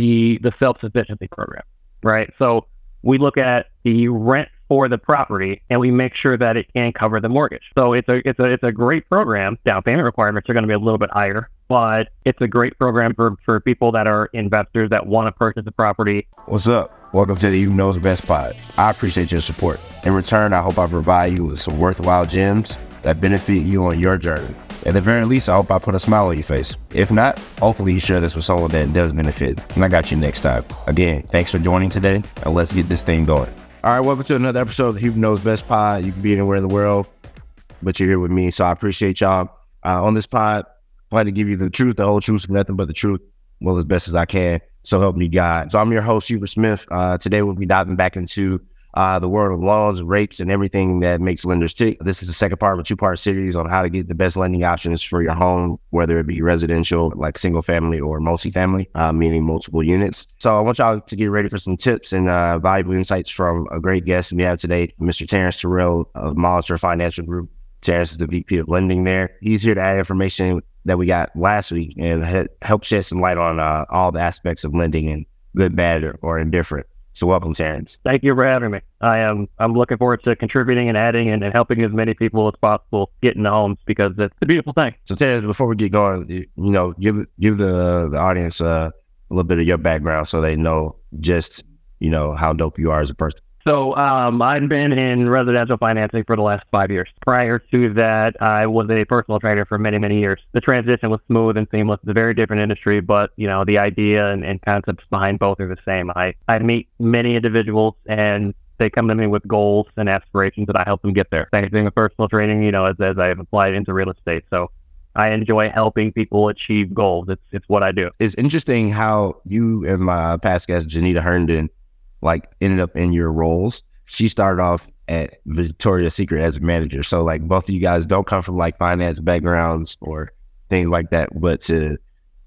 the the self sufficiency program, right? So we look at the rent for the property and we make sure that it can cover the mortgage. So it's a it's a it's a great program. Down payment requirements are going to be a little bit higher, but it's a great program for, for people that are investors that want to purchase a property. What's up? Welcome to the Hube Knows Best Pod. I appreciate your support. In return, I hope I provide you with some worthwhile gems that benefit you on your journey. At the very least, I hope I put a smile on your face. If not, hopefully you share this with someone that does benefit. And I got you next time. Again, thanks for joining today, and let's get this thing going. All right, welcome to another episode of the Hube Knows Best Pod. You can be anywhere in the world, but you're here with me, so I appreciate y'all. Uh, on this pod, I plan to give you the truth, the whole truth, nothing but the truth, well as best as I can. So help me God. So I'm your host, Hubert Smith. Uh, today we'll be diving back into uh, the world of loans, rates, and everything that makes lenders tick. This is the second part of a two part series on how to get the best lending options for your home, whether it be residential, like single family, or multifamily, uh, meaning multiple units. So I want y'all to get ready for some tips and uh, valuable insights from a great guest we have today, Mr. Terrence Terrell of Molitor Financial Group. Terrence is the VP of lending there. He's here to add information that we got last week and help shed some light on uh, all the aspects of lending and good, bad, or, or indifferent. So welcome, Terrence. Thank you for having me. I am I'm looking forward to contributing and adding and, and helping as many people as possible get into homes because it's a beautiful thing. So Terrence, before we get going, you, you know, give give the the audience uh, a little bit of your background so they know just you know how dope you are as a person. So um, I've been in residential financing for the last five years. Prior to that, I was a personal trainer for many, many years. The transition was smooth and seamless. It's a very different industry, but you know the idea and, and concepts behind both are the same. I I meet many individuals and they come to me with goals and aspirations that I help them get there. Same thing with personal training, you know, as, as I've applied into real estate. So I enjoy helping people achieve goals. It's it's what I do. It's interesting how you and my past guest Janita Herndon like ended up in your roles. She started off at Victoria's Secret as a manager. So like both of you guys don't come from like finance backgrounds or things like that, but to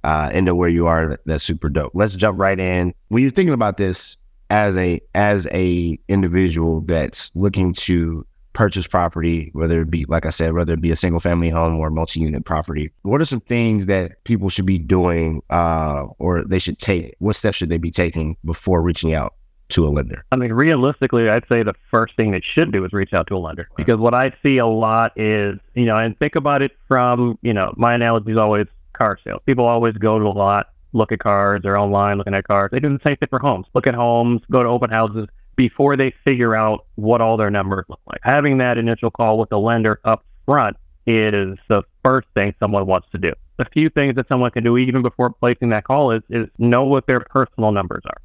uh, end up where you are, that's super dope. Let's jump right in. When you're thinking about this as a as a individual that's looking to purchase property, whether it be like I said, whether it be a single family home or multi-unit property, what are some things that people should be doing uh, or they should take? What steps should they be taking before reaching out to a lender? I mean, realistically, I'd say the first thing they should do is reach out to a lender right. because what I see a lot is, you know, and think about it from, you know, my analogy is always car sales. People always go to a lot, look at cars, they're online looking at cars. They do the same thing for homes. Look at homes, go to open houses before they figure out what all their numbers look like. Having that initial call with the lender up front is the first thing someone wants to do. A few things that someone can do even before placing that call is, is know what their personal numbers are.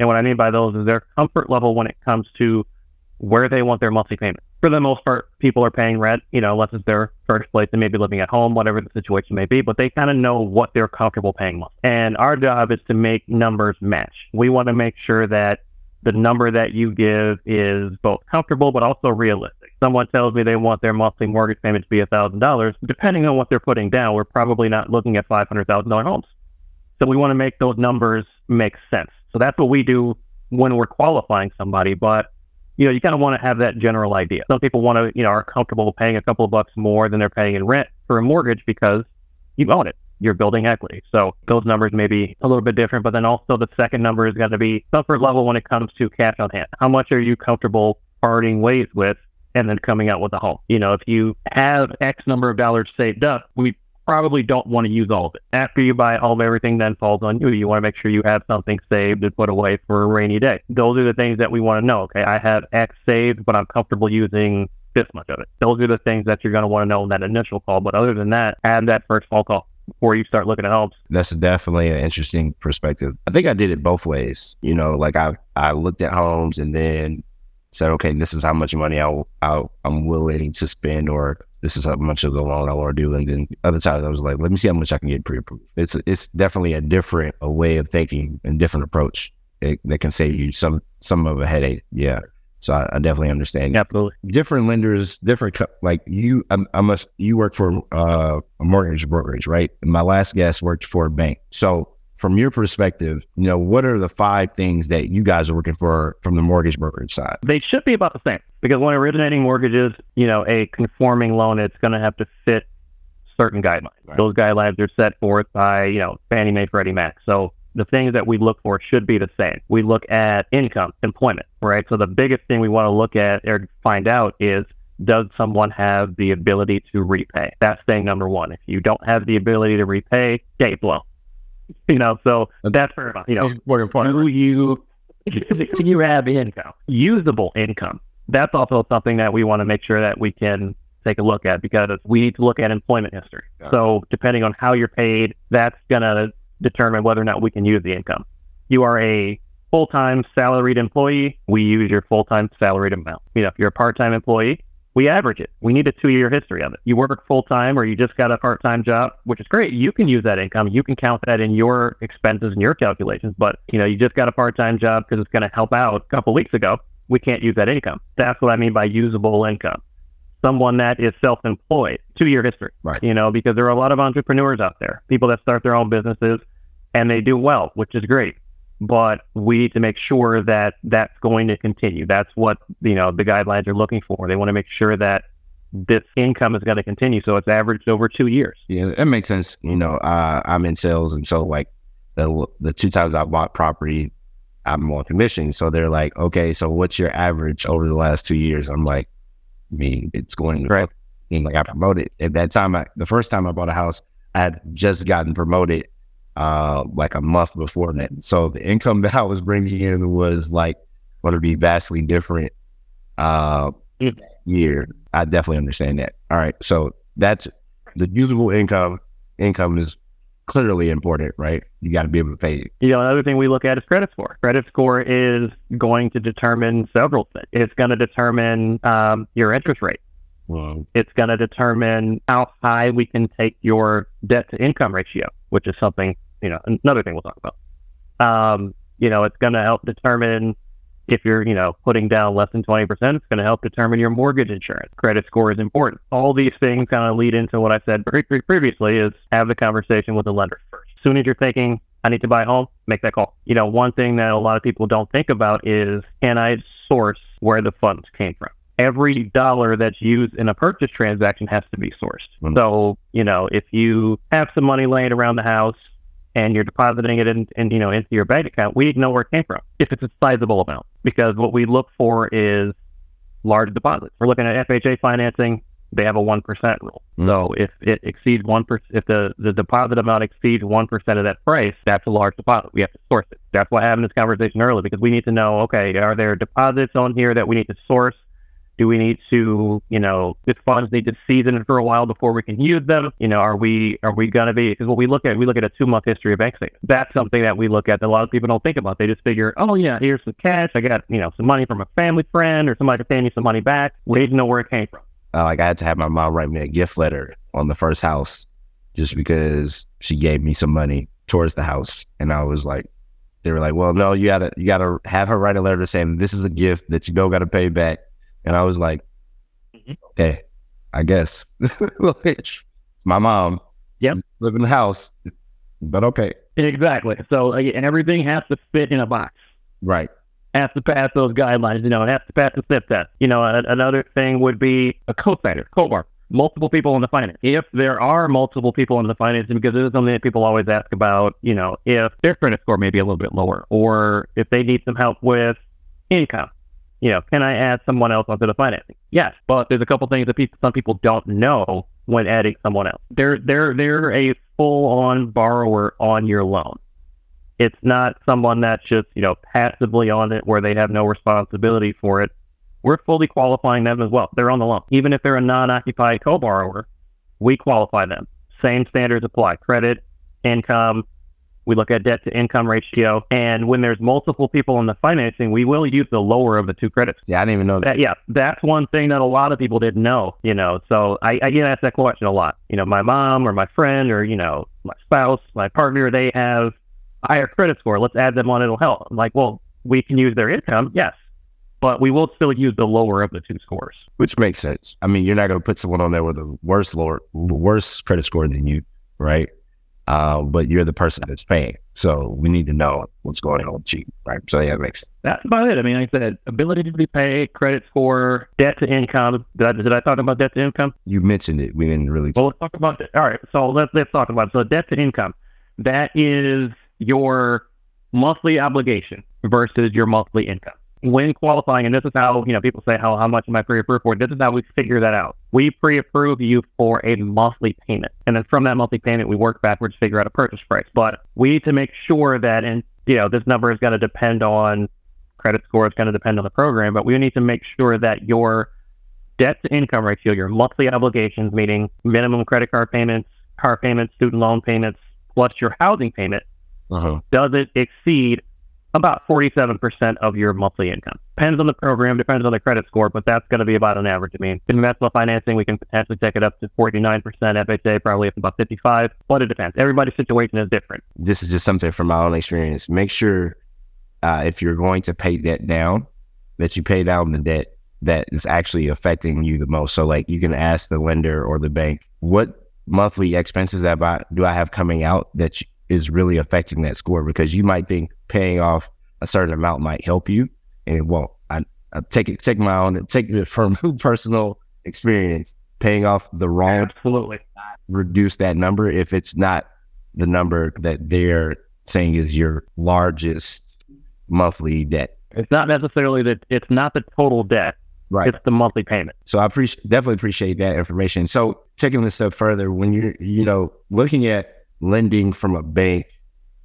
And what I mean by those is their comfort level when it comes to where they want their monthly payment. For the most part, people are paying rent, you know, unless it's their first place and maybe living at home, whatever the situation may be, but they kind of know what they're comfortable paying monthly. And our job is to make numbers match. We want to make sure that the number that you give is both comfortable but also realistic. Someone tells me they want their monthly mortgage payment to be $1,000. Depending on what they're putting down, we're probably not looking at $500,000 homes. So we want to make those numbers make sense. So that's what we do when we're qualifying somebody. But you know, you kind of want to have that general idea. Some people want to, you know, are comfortable paying a couple of bucks more than they're paying in rent for a mortgage because you own it. You're building equity. So those numbers may be a little bit different, but then also the second number is going to be comfort level when it comes to cash on hand. How much are you comfortable parting ways with and then coming out with a home? You know, if you have X number of dollars saved up, we probably don't want to use all of it. After you buy all of everything then falls on you. You want to make sure you have something saved and put away for a rainy day. Those are the things that we want to know. Okay, I have X saved, but I'm comfortable using this much of it. Those are the things that you're going to want to know in that initial call. But other than that, add that first phone call before you start looking at homes. That's definitely an interesting perspective. I think I did it both ways. You know, like I I looked at homes and then said, okay, this is how much money I, I I'm willing to spend or this is how much of the loan I want to do. And then other times I was like, let me see how much I can get pre-approved. It's it's definitely a different a way of thinking and different approach it, that can save you some some of a headache. Yeah. So I, I definitely understand. Absolutely. Different lenders, different like you. I, I must. You work for uh, a mortgage brokerage, right? My last guest worked for a bank. So from your perspective, you know, what are the five things that you guys are looking for from the mortgage brokerage side? They should be about the same because when originating mortgages, you know, a conforming loan, it's going to have to fit certain guidelines. Right. Those guidelines are set forth by, you know, Fannie Mae, Freddie Mac. So the things that we look for should be the same. We look at income, employment, right? So the biggest thing we want to look at or find out is does someone have the ability to repay? That's thing number one. If you don't have the ability to repay, gate blow. You know, so that's enough. You know, What important? do you do you have income, usable income? That's also something that we want to make sure that we can take a look at because we need to look at employment history. Yeah. So depending on how you're paid, that's going to determine whether or not we can use the income. You are a full-time salaried employee, we use your full-time salaried amount. You know, if you're a part-time employee, we average it. We need a two-year history of it. You work full-time or you just got a part-time job, which is great. You can use that income. You can count that in your expenses and your calculations. But you know, you just got a part-time job because it's going to help out. A couple weeks ago, we can't use that income. That's what I mean by usable income. Someone that is self-employed, two-year history. Right. You know, because there are a lot of entrepreneurs out there, people that start their own businesses, and they do well, which is great but we need to make sure that that's going to continue. That's what you know the guidelines are looking for. They want to make sure that this income is going to continue, so it's averaged over two years. Yeah, that makes sense. You know, uh, I'm in sales, and so like the the two times I bought property, I'm on commission. So they're like, okay, so what's your average over the last two years? I'm like, I mean, it's going to Right. And like I promoted at that time. I, the first time I bought a house, I had just gotten promoted uh, like a month before that. So the income that I was bringing in was like going to be vastly different uh, Mm. year. I definitely understand that. All right, so that's the usable income. Income is clearly important, right? You got to be able to pay it. You know, another thing we look at is credit score. Credit score is going to determine several things. It's going to determine um, your interest rate. Well, It's going to determine how high we can take your debt to income ratio, which is something, you know, another thing we'll talk about. Um, you know, it's going to help determine if you're, you know, putting down less than 20%, it's going to help determine your mortgage insurance. Credit score is important. All these things kind of lead into what I said pre- pre- previously is have the conversation with the lender first. As soon as you're thinking, I need to buy a home, make that call. You know, one thing that a lot of people don't think about is can I source where the funds came from? Every dollar that's used in a purchase transaction has to be sourced. Mm. So, you know, if you have some money laying around the house and you're depositing it in, in, you know, into your bank account, we need to know where it came from if it's a sizable amount. Because what we look for is large deposits. We're looking at FHA financing. They have a one percent rule. So if it exceeds one percent, if the, the deposit amount exceeds one percent of that price, that's a large deposit. We have to source it. That's why I'm having this conversation early because we need to know. Okay, are there deposits on here that we need to source? Do we need to, you know, this funds need to season it for a while before we can use them? You know, are we are we gonna be? Because what we look at, we look at a two month history of bank statements. That's something that we look at that a lot of people don't think about. They just figure, oh yeah, here's some cash. I got you know some money from a family friend or somebody paying me some money back. We to know where it came from. uh, like I had to have my mom write me a gift letter on the first house just because she gave me some money towards the house, and I was like, they were like, well, no, you gotta you gotta have her write a letter saying this is a gift that you don't gotta pay back, and I was like, Mhm. okay, I guess it's my mom. Yep. Live in the house, but okay, Exactly. So and everything has to fit in a box. right. Has to pass those guidelines. You know, it has to pass the SIP test. You know, a, another thing would be a co-signer, co-bar. Multiple people in the finance. If there are multiple people in the financing, because this is something that people always ask about, you know, if their credit score may be a little bit lower, or if they need some help with income. You know, can I add someone else onto the financing? Yes, but there's a couple things that people, some people don't know when adding someone else. They're they're they're a full-on borrower on your loan. It's not someone that's just you know passively on it where they have no responsibility for it. We're fully qualifying them as well. They're on the loan, even if they're a non-occupied co-borrower. We qualify them. Same standards apply: credit, income, we look at debt to income ratio. And when there's multiple people in the financing, we will use the lower of the two credits. Yeah, I didn't even know that. That, yeah, that's one thing that a lot of people didn't know, you know. So I, I get asked that question a lot. You know, my mom or my friend or, you know, my spouse, my partner, they have higher credit score. Let's add them on, it'll help. I'm like, well, we can use their income, yes. But we will still use the lower of the two scores. which makes sense. I mean, you're not going to put someone on there with a worse lower, worse credit score than you, right? Uh, but you're the person that's paying, so we need to know what's going on with you, right? So yeah, it makes sense. That's about it. I mean, like I said, ability to repay, credit score, debt to income. Did I, did I talk about debt to income? You mentioned it. We didn't really. Well, let's talk about that. All right. So let's let's talk about it. So debt to income. That is your monthly obligation versus your monthly income. When qualifying, and this is how, you know, people say, how, how much am I pre-approved for? This is how we figure that out. We pre-approve you for a monthly payment. And then from that monthly payment, we work backwards to figure out a purchase price. But we need to make sure that, and, you know, this number is going to depend on credit score. It's going to depend on the program, but we need to make sure that your debt to income ratio, your monthly obligations, meaning minimum credit card payments, car payments, student loan payments, plus your housing payment, Uh-huh. doesn't exceed about 47% of your monthly income. Depends on the program, depends on the credit score, but that's going to be about an average. I mean, conventional financing, we can potentially take it up to 49%, FHA probably up to about 55, but it depends. Everybody's situation is different. This is just something from my own experience. Make sure uh, if you're going to pay debt down, that you pay down the debt that is actually affecting you the most. So, like, you can ask the lender or the bank, what monthly expenses have I, do I have coming out that is really affecting that score? Because you might think paying off a certain amount might help you, and it won't. I, I take it, take my own, take it from personal experience. Paying off the wrong Absolutely. reduce that number if it's not the number that they're saying is your largest monthly debt. It's not necessarily that it's not the total debt, Right. it's the monthly payment. So I appreciate definitely appreciate that information. So taking this step further, when you're you know looking at lending from a bank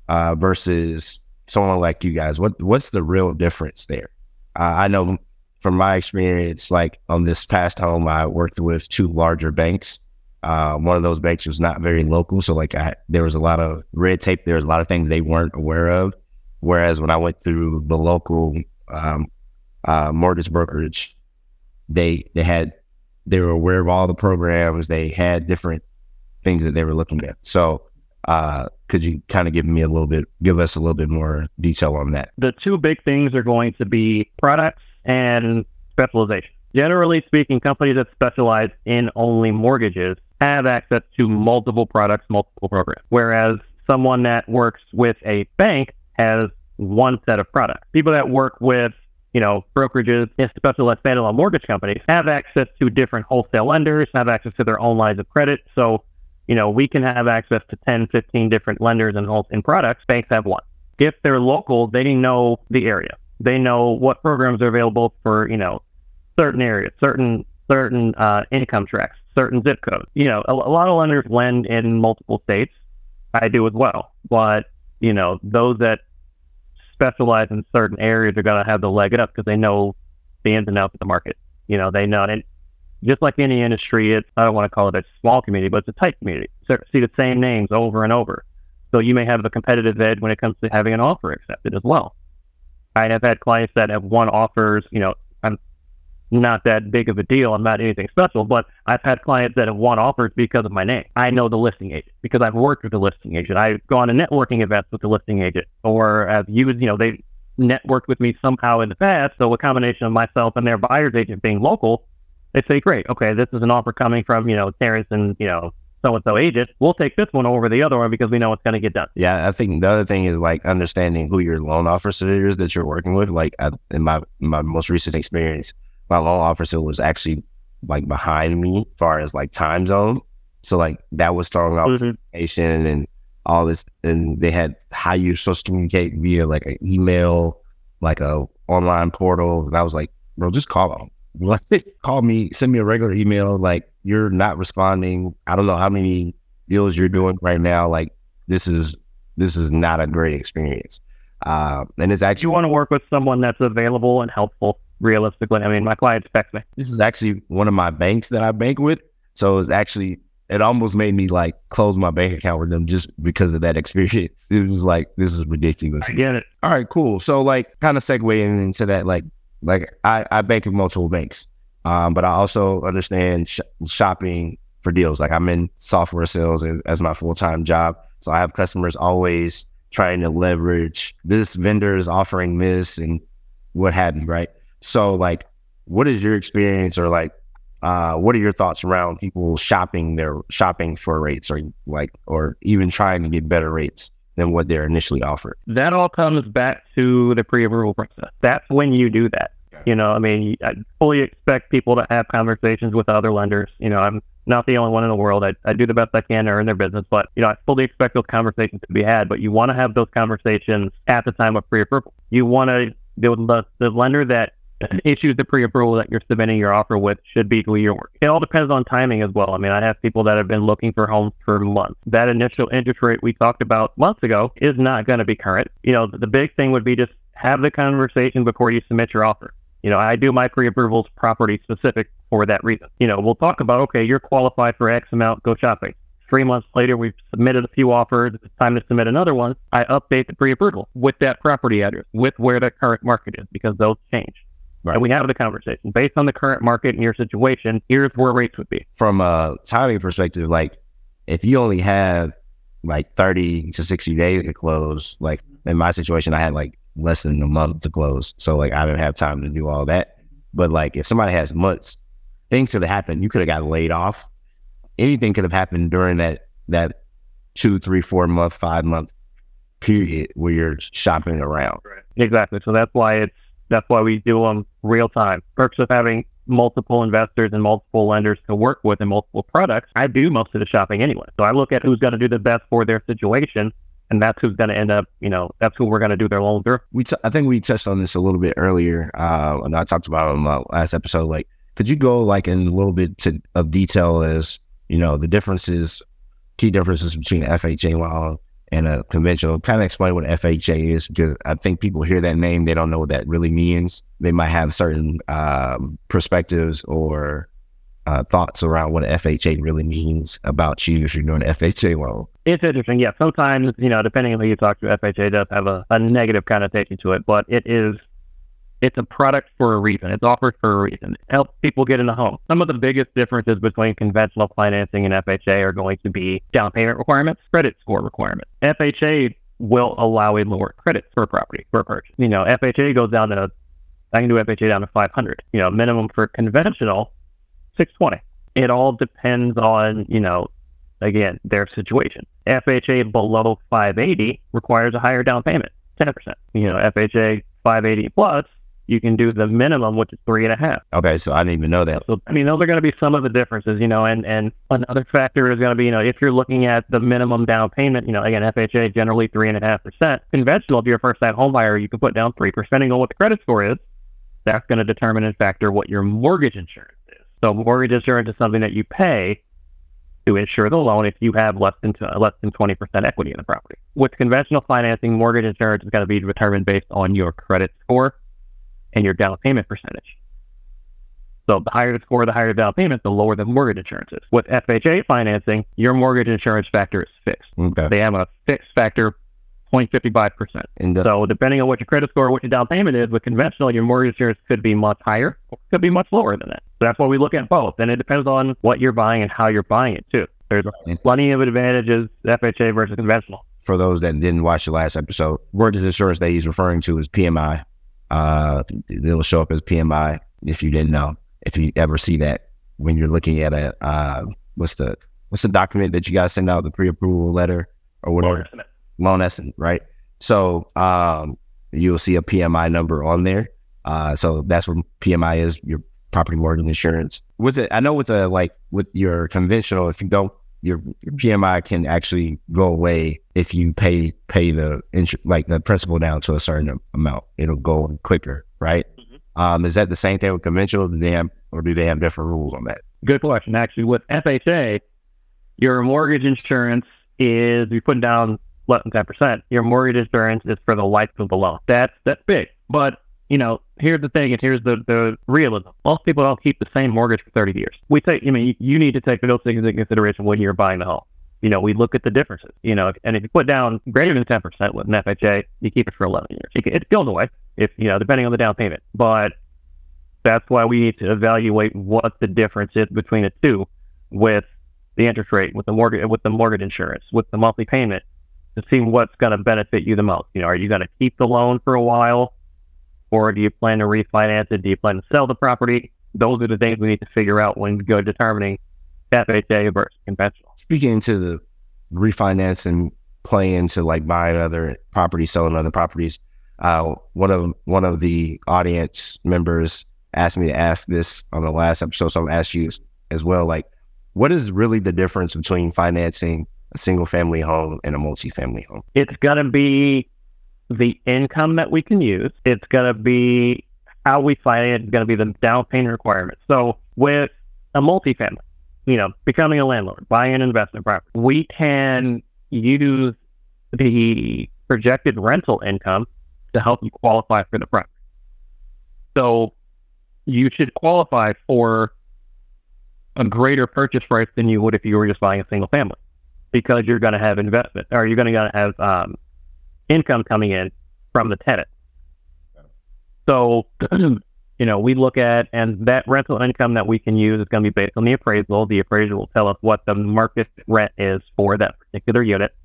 uh, versus someone like you guys, what what's the real difference there? Uh, I know from my experience, like on this past home, I worked with two larger banks. Uh, one of those banks was not very local, so like I, there was a lot of red tape. There was a lot of things they weren't aware of. Whereas when I went through the local um, uh, mortgage brokerage, they they had they were aware of all the programs. They had different things that they were looking at. So, uh, could you kind of give me a little bit, give us a little bit more detail on that? The two big things are going to be products and specialization. Generally speaking, companies that specialize in only mortgages have access to multiple products, multiple programs. Whereas someone that works with a bank has one set of products. People that work with you know, brokerages and specialized standalone mortgage companies have access to different wholesale lenders, have access to their own lines of credit. So, you know, we can have access to 10, 15 different lenders and wholesale products. Banks have one. If they're local, they know the area. They know what programs are available for, you know, certain areas, certain certain uh, income tracks, certain zip codes. You know, a, a lot of lenders lend in multiple states. I do as well. But, you know, those that specialize in certain areas are going to have the leg it up because they know the ins and outs of the market. You know, they know and just like any industry, it's I don't want to call it a small community, but it's a tight community. So, see the same names over and over. So you may have a competitive edge when it comes to having an offer accepted as well. I have had clients that have won offers. You know, I'm not that big of a deal. I'm not anything special, but I've had clients that have won offers because of my name. I know the listing agent because I've worked with the listing agent. I've gone to networking events with the listing agent, or have used, you know, they networked with me somehow in the past. So a combination of myself and their buyer's agent being local, they say, great, okay, this is an offer coming from, you know, Terrence and, you know, so and so agent. We'll take this one over the other one because we know it's going to get done. Yeah, I think the other thing is like understanding who your loan officer is that you're working with. Like I, in my my most recent experience, my loan officer was actually like behind me as far as like time zone. So like that was throwing off Mhm. communication and all this and they had how you're supposed to communicate via like an email, like a online portal. And I was like, bro, just call them. Like, call me, send me a regular email. Like you're not responding. I don't know how many deals you're doing right now. Like this is this is not a great experience. Uh, and it's Do you actually want to work with someone that's available and helpful realistically? I mean, my clients text me. this is actually one of my banks that I bank with. So it's actually it almost made me like close my bank account with them just because of that experience. It was like this is ridiculous. I get it. All right, cool. So like kind of segueing into that, like like I, I bank with multiple banks. Um, but I also understand sh- shopping for deals. Like I'm in software sales as, as my full time job. So I have customers always trying to leverage this vendor is offering this and what have you, right? So like what is your experience or like uh, what are your thoughts around people shopping their shopping for rates or like or even trying to get better rates than what they're initially offered? That all comes back to the pre-approval process. That's when you do that. You know, I mean, I fully expect people to have conversations with other lenders. You know, I'm not the only one in the world. I, I do the best I can to earn their business, but you know, I fully expect those conversations to be had. But you want to have those conversations at the time of pre-approval. You want to the, the lender that issues the pre-approval that you're submitting your offer with should be who you're. It all depends on timing as well. I mean, I have people that have been looking for homes for months. That initial interest rate we talked about months ago is not going to be current. You know, the big thing would be just have the conversation before you submit your offer. You know, I do my pre-approvals property specific for that reason. You know, we'll talk about, okay, you're qualified for X amount, go shopping. Three months later, we've submitted a few offers. It's time to submit another one. I update the pre-approval with that property address, with where the current market is, because those change. Right. And we have the conversation based on the current market and your situation. Here's where rates would be. From a timing perspective, like if you only have like 30 to 60 days to close, like in my situation, I had like less than a month to close. So like I didn't have time to do all that. But like if somebody has months, things could have happened. You could have got laid off. Anything could have happened during that that two, three, four month, five month period where you're shopping around. Right. Exactly. So that's why it's that's why we do them real time. Perks of having multiple investors and multiple lenders to work with and multiple products. I do most of the shopping anyway. So I look at who's going to do the best for their situation and that's who's going to end up, you know, that's who we're going to do their loan through. We, t- I think we touched on this a little bit earlier, uh, and I talked about it in my last episode. Like, could you go like in a little bit to, of detail as you know the differences, key differences between FHA loan and a conventional? Kind of explain what FHA is because I think people hear that name, they don't know what that really means. They might have certain um, perspectives or uh, thoughts around what FHA really means about you if you're doing FHA loan. It's interesting. Yeah. Sometimes, you know, depending on who you talk to, FHA does have a, a negative connotation to it, but it is, it's a product for a reason. It's offered for a reason. It helps people get in the home. Some of the biggest differences between conventional financing and FHA are going to be down payment requirements, credit score requirements. FHA will allow a lower credit for a property for a purchase. You know, FHA goes down to, I can do FHA down to 500. You know, minimum for conventional 620. It all depends on, you know, again, their situation. FHA below 580 requires a higher down payment, 10%. You know, FHA 580 plus, you can do the minimum, which is three and a half. Okay, so I didn't even know that. So, I mean, those are going to be some of the differences, you know, and, and another factor is going to be, you know, if you're looking at the minimum down payment, you know, again, FHA generally three and a half percent. Conventional, if you're a first time home buyer, you can put down 3, depending on what the credit score is. That's going to determine and factor what your mortgage insurance so mortgage insurance is something that you pay to insure the loan if you have less than less than 20% equity in the property. With conventional financing, mortgage insurance is going to be determined based on your credit score and your down payment percentage. So the higher the score, the higher the down payment, the lower the mortgage insurance is. With FHA financing, your mortgage insurance factor is fixed. Okay. They have a fixed factor 0.55%. And, uh, so depending on what your credit score, what your down payment is, with conventional, your mortgage insurance could be much higher or could be much lower than that. So that's why we look at both. And it depends on what you're buying and how you're buying it too. There's plenty of advantages, FHA versus conventional. For those that didn't watch the last episode, mortgage insurance that he's referring to is PMI. Uh, it'll show up as PMI if you didn't know. If you ever see that when you're looking at a uh, what's the what's the document that you guys send out the pre-approval letter or whatever loan estimate, right? So um, you'll see a PMI number on there. Uh, so that's what PMI is, your property mortgage insurance. With it, I know with the like with your conventional, if you don't, your, your PMI can actually go away if you pay pay the insur- like the principal down to a certain amount. It'll go quicker, right? Mm-hmm. Um, is that the same thing with conventional? Do they have, or do they have different rules on that? Good question. Actually, with FHA, your mortgage insurance is you put down less than 10%, your mortgage insurance is for the life of the loan. That's, that's big. But, you know, here's the thing, and here's the, the realism. Most people don't keep the same mortgage for 30 years. We take, I mean, you, need to take those things into consideration when you're buying the home. You know, we look at the differences, you know, and if you put down greater than 10% with an FHA, you keep it for 11 years. It goes away if, you know, depending on the down payment. But that's why we need to evaluate what the difference is between the two with the interest rate, with the mortgage, with the mortgage insurance, with the monthly payment, to see what's going to benefit you the most. You know, are you going to keep the loan for a while, or do you plan to refinance it? Do you plan to sell the property? Those are the things we need to figure out when go determining FHA versus conventional. Speaking to the refinance and playing to like buying other properties, selling other properties. Uh, one of one of the audience members asked me to ask this on the last episode, so I'm ask you as well. Like, What is really the difference between financing a single family home and a multifamily home? It's going to be the income that we can use. It's going to be how we finance. It's going to be the down payment requirements. So with a multifamily, you know, becoming a landlord, buying an investment property, we can use the projected rental income to help you qualify for the property. So you should qualify for a greater purchase price than you would if you were just buying a single family because you're going to have investment or you're going to have um, income coming in from the tenant. So, you know, we look at, and that rental income that we can use is going to be based on the appraisal. The appraiser will tell us what the market rent is for that particular unit,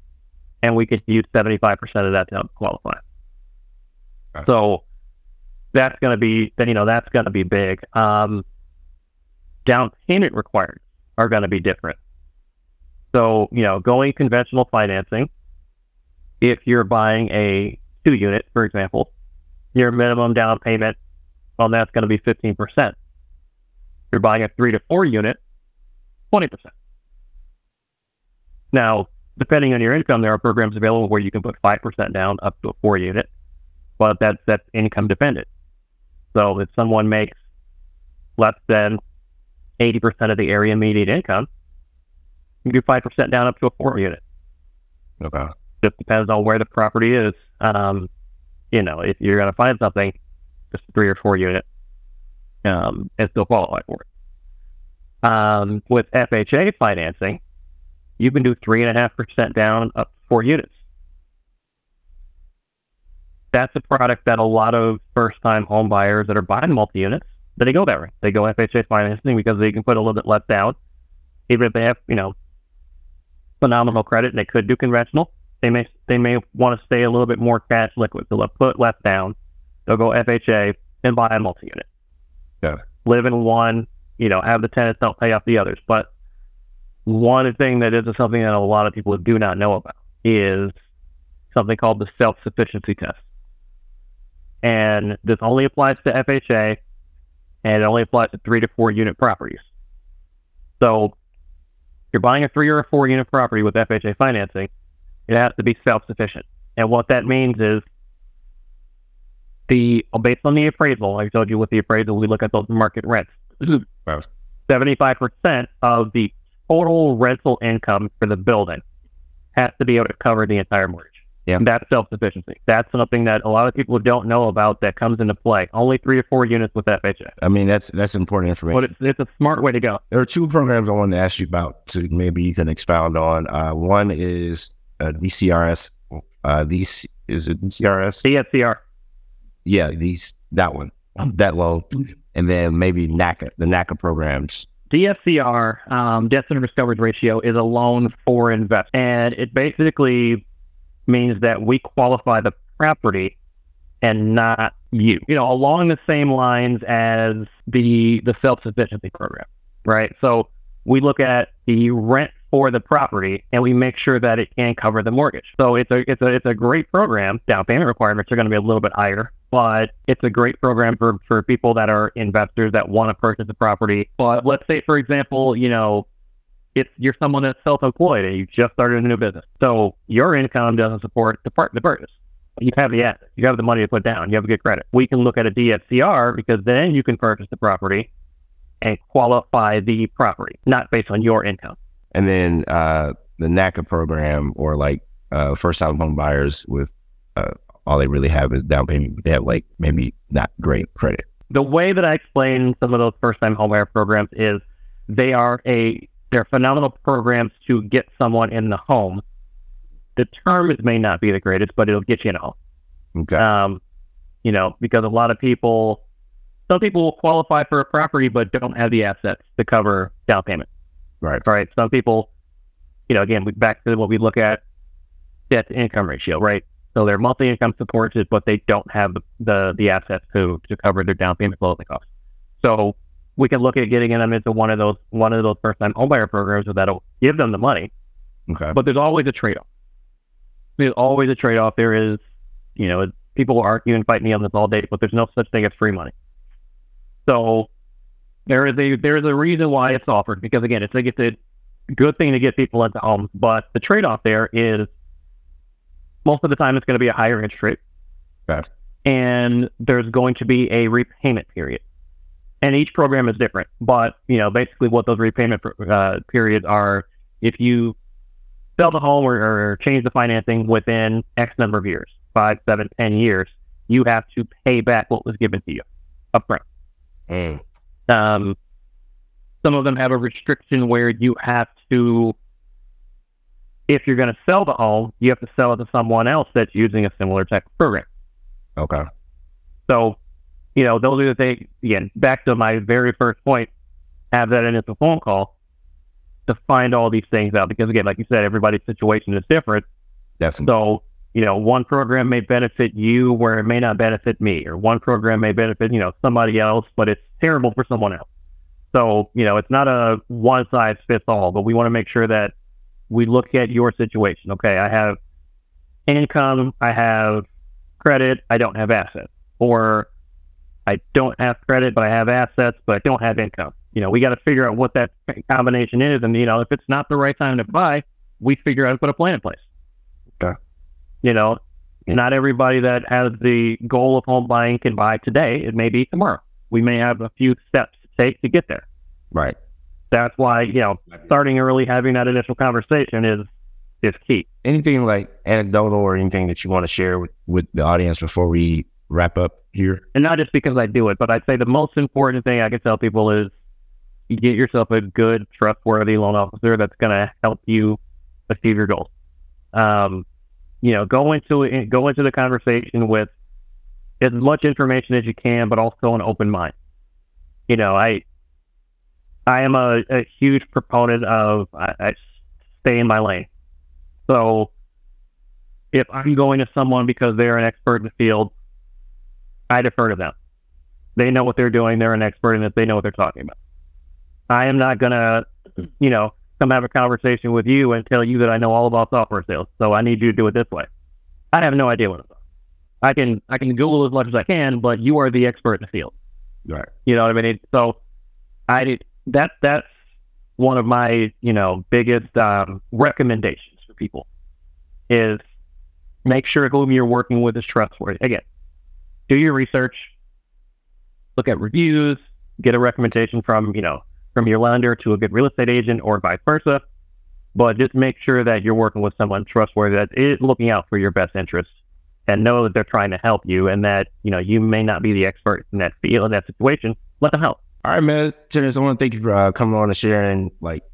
and we could use 75% of that to qualify. Okay. So that's going to be, then, you know, that's going to be big. Um, down payment requirements are going to be different. So, you know, going conventional financing, if you're buying a two unit, for example, your minimum down payment, well, that's going to be 15%. If You're buying a three to four unit, 20%. Now, depending on your income, there are programs available where you can put 5% down up to a four unit, but that's, that's income dependent. So if someone makes less than 80% of the area median income, you do 5% down up to a four unit. Okay. Just depends on where the property is. Um, you know, if you're going to find something, just three or four unit, um, and still qualify for it. Um, with FHA financing, you can do three and a half percent down up to four units. That's a product that a lot of first time home buyers that are buying multi units, they go that way. They go FHA financing because they can put a little bit less down. Even if they have, you know, phenomenal credit and they could do conventional, they may they may want to stay a little bit more cash liquid. So they'll put less down. They'll go FHA and buy a multi unit. Yeah. Live in one, you know, have the tenants don't pay off the others. But one thing that is something that a lot of people do not know about is something called the self sufficiency test. And this only applies to FHA and it only applies to three to four unit properties. So you're buying a three or a four unit property with FHA financing, it has to be self sufficient. And what that means is the based on the appraisal, I told you with the appraisal, we look at those market rents. Seventy-five percent of the total rental income for the building has to be able to cover the entire mortgage. Yeah. That's self sufficiency. That's something that a lot of people don't know about that comes into play. Only three or four units with FHA. I mean, that's that's important information. But it's, it's a smart way to go. There are two programs I wanted to ask you about to maybe you can expound on. Uh, one is uh, DCRS. Uh, these is it DCRS? DSCR. Yeah, these that one, that loan, and then maybe NACA, the NACA programs. DSCR, um, debt service coverage ratio, is a loan for invest, and it basically means that we qualify the property and not you. You know, along the same lines as the the self sufficiency program, right? So we look at the rent for the property and we make sure that it can cover the mortgage. So it's a it's a it's a great program. Down payment requirements are going to be a little bit higher, but it's a great program for for people that are investors that want to purchase the property. But let's say, for example, you know, it's you're someone that's self-employed and you just started a new business, so your income doesn't support the part the purchase. You have the asset, you have the money to put down, you have a good credit. We can look at a DSCR because then you can purchase the property and qualify the property, not based on your income. And then uh, the NACA program or like uh, first time home buyers with uh, all they really have is down payment. They have like maybe not great credit. The way that I explain some of those first time home buyer programs is they are a they're phenomenal programs to get someone in the home. The terms may not be the greatest, but it'll get you in a home. Okay. Um, you know, because a lot of people, some people will qualify for a property but don't have the assets to cover down payment. Right. Right. Some people, you know, again, we back to what we look at debt to income ratio, right? So their monthly income supports it, but they don't have the, the, the assets to, to cover their down payment closing costs. So we can look at getting them into one of those one of those first time homebuyer programs that'll give them the money. Okay. But there's always a trade off. There's always a trade off. There is, you know, people will argue and fight me on this all day, but there's no such thing as free money. So There is a there is a reason why it's offered because again, it's like it's a good thing to get people into homes, but the trade off there is most of the time it's going to be a higher interest rate, Okay. and there's going to be a repayment period, and each program is different. But you know, basically, what those repayment uh, periods are, if you sell the home or, or change the financing within X number of years, five, seven, ten years, you have to pay back what was given to you upfront. Mm. Um, some of them have a restriction where you have to, if you're going to sell the home, you have to sell it to someone else that's using a similar type of program. Okay. So, you know, those are the things, again, back to my very first point, have that initial phone call to find all these things out. Because again, like you said, everybody's situation is different. Definitely. So, you know, one program may benefit you where it may not benefit me, or one program may benefit, you know, somebody else, but it's terrible for someone else. So, you know, it's not a one size fits all, but we want to make sure that we look at your situation. Okay, I have income, I have credit, I don't have assets. Or I don't have credit, but I have assets, but I don't have income. You know, we got to figure out what that combination is. And, you know, if it's not the right time to buy, we figure out to put a plan in place. Okay. You know, not everybody that has the goal of home buying can buy today. It may be tomorrow. We may have a few steps to take to get there. Right. That's why, you know, starting early, having that initial conversation is is key. Anything like anecdotal or anything that you want to share with, with the audience before we wrap up here? And not just because I do it, but I'd say the most important thing I can tell people is you get yourself a good, trustworthy loan officer that's going to help you achieve your goals. Um, you know, go into go into the conversation with as much information as you can, but also an open mind. You know, I I am a, a huge proponent of I, I stay in my lane. So if I'm going to someone because they're an expert in the field, I defer to them. They know what they're doing. They're an expert in it. They know what they're talking about. I am not going to, you know, come have a conversation with you and tell you that I know all about software sales. So I need you to do it this way. I have no idea what it's about. I can I can Google as much as I can, but you are the expert in the field. Right. You know what I mean? So I did that. That's one of my you know biggest um, recommendations for people is make sure whom you're working with is trustworthy. Again, do your research, look at reviews, get a recommendation from you know from your lender to a good real estate agent or vice versa. But just make sure that you're working with someone trustworthy that is looking out for your best interests and know that they're trying to help you and that, you know, you may not be the expert in that field, in that situation. Let them help. All right, man. Terrence, I want to thank you for uh, coming on and sharing like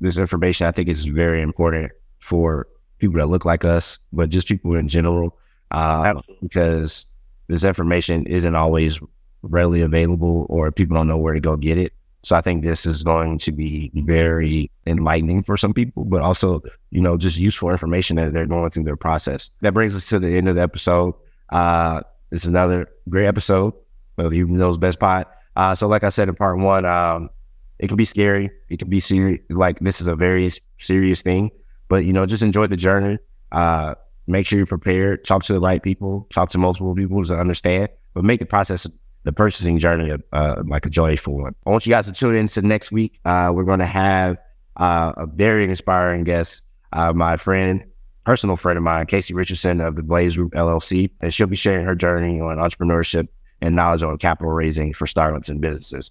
this information. I think it's very important for people that look like us, but just people in general, uh, because this information isn't always readily available or people don't know where to go get it. So I think this is going to be very enlightening for some people, but also, you know, just useful information as they're going through their process. That brings us to the end of the episode. Uh, it's another great episode of Hube Knows Best Pod. Uh, so like I said in part one, um, it can be scary. It can be serious. Like this is a very serious thing, but you know, just enjoy the journey. Uh, make sure you're prepared. Talk to the right people. Talk to multiple people to understand, but make the process, the purchasing journey, uh, like a joyful one. I want you guys to tune in to next week. Uh, we're going to have uh, a very inspiring guest, uh, my friend, personal friend of mine, Casey Richardson of the Blaze Group LLC, and she'll be sharing her journey on entrepreneurship and knowledge on capital raising for startups and businesses.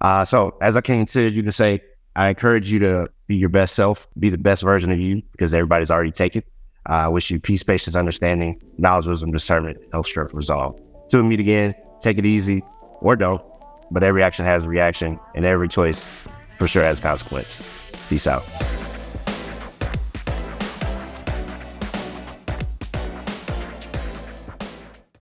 Uh, so, as I came to you to say, I encourage you to be your best self, be the best version of you, because everybody's already taken. I wish you peace, patience, understanding, knowledge, wisdom, discernment, health, strength, resolve. Till we meet again, take it easy or don't, but every action has a reaction, and every choice for sure has consequence. Peace out.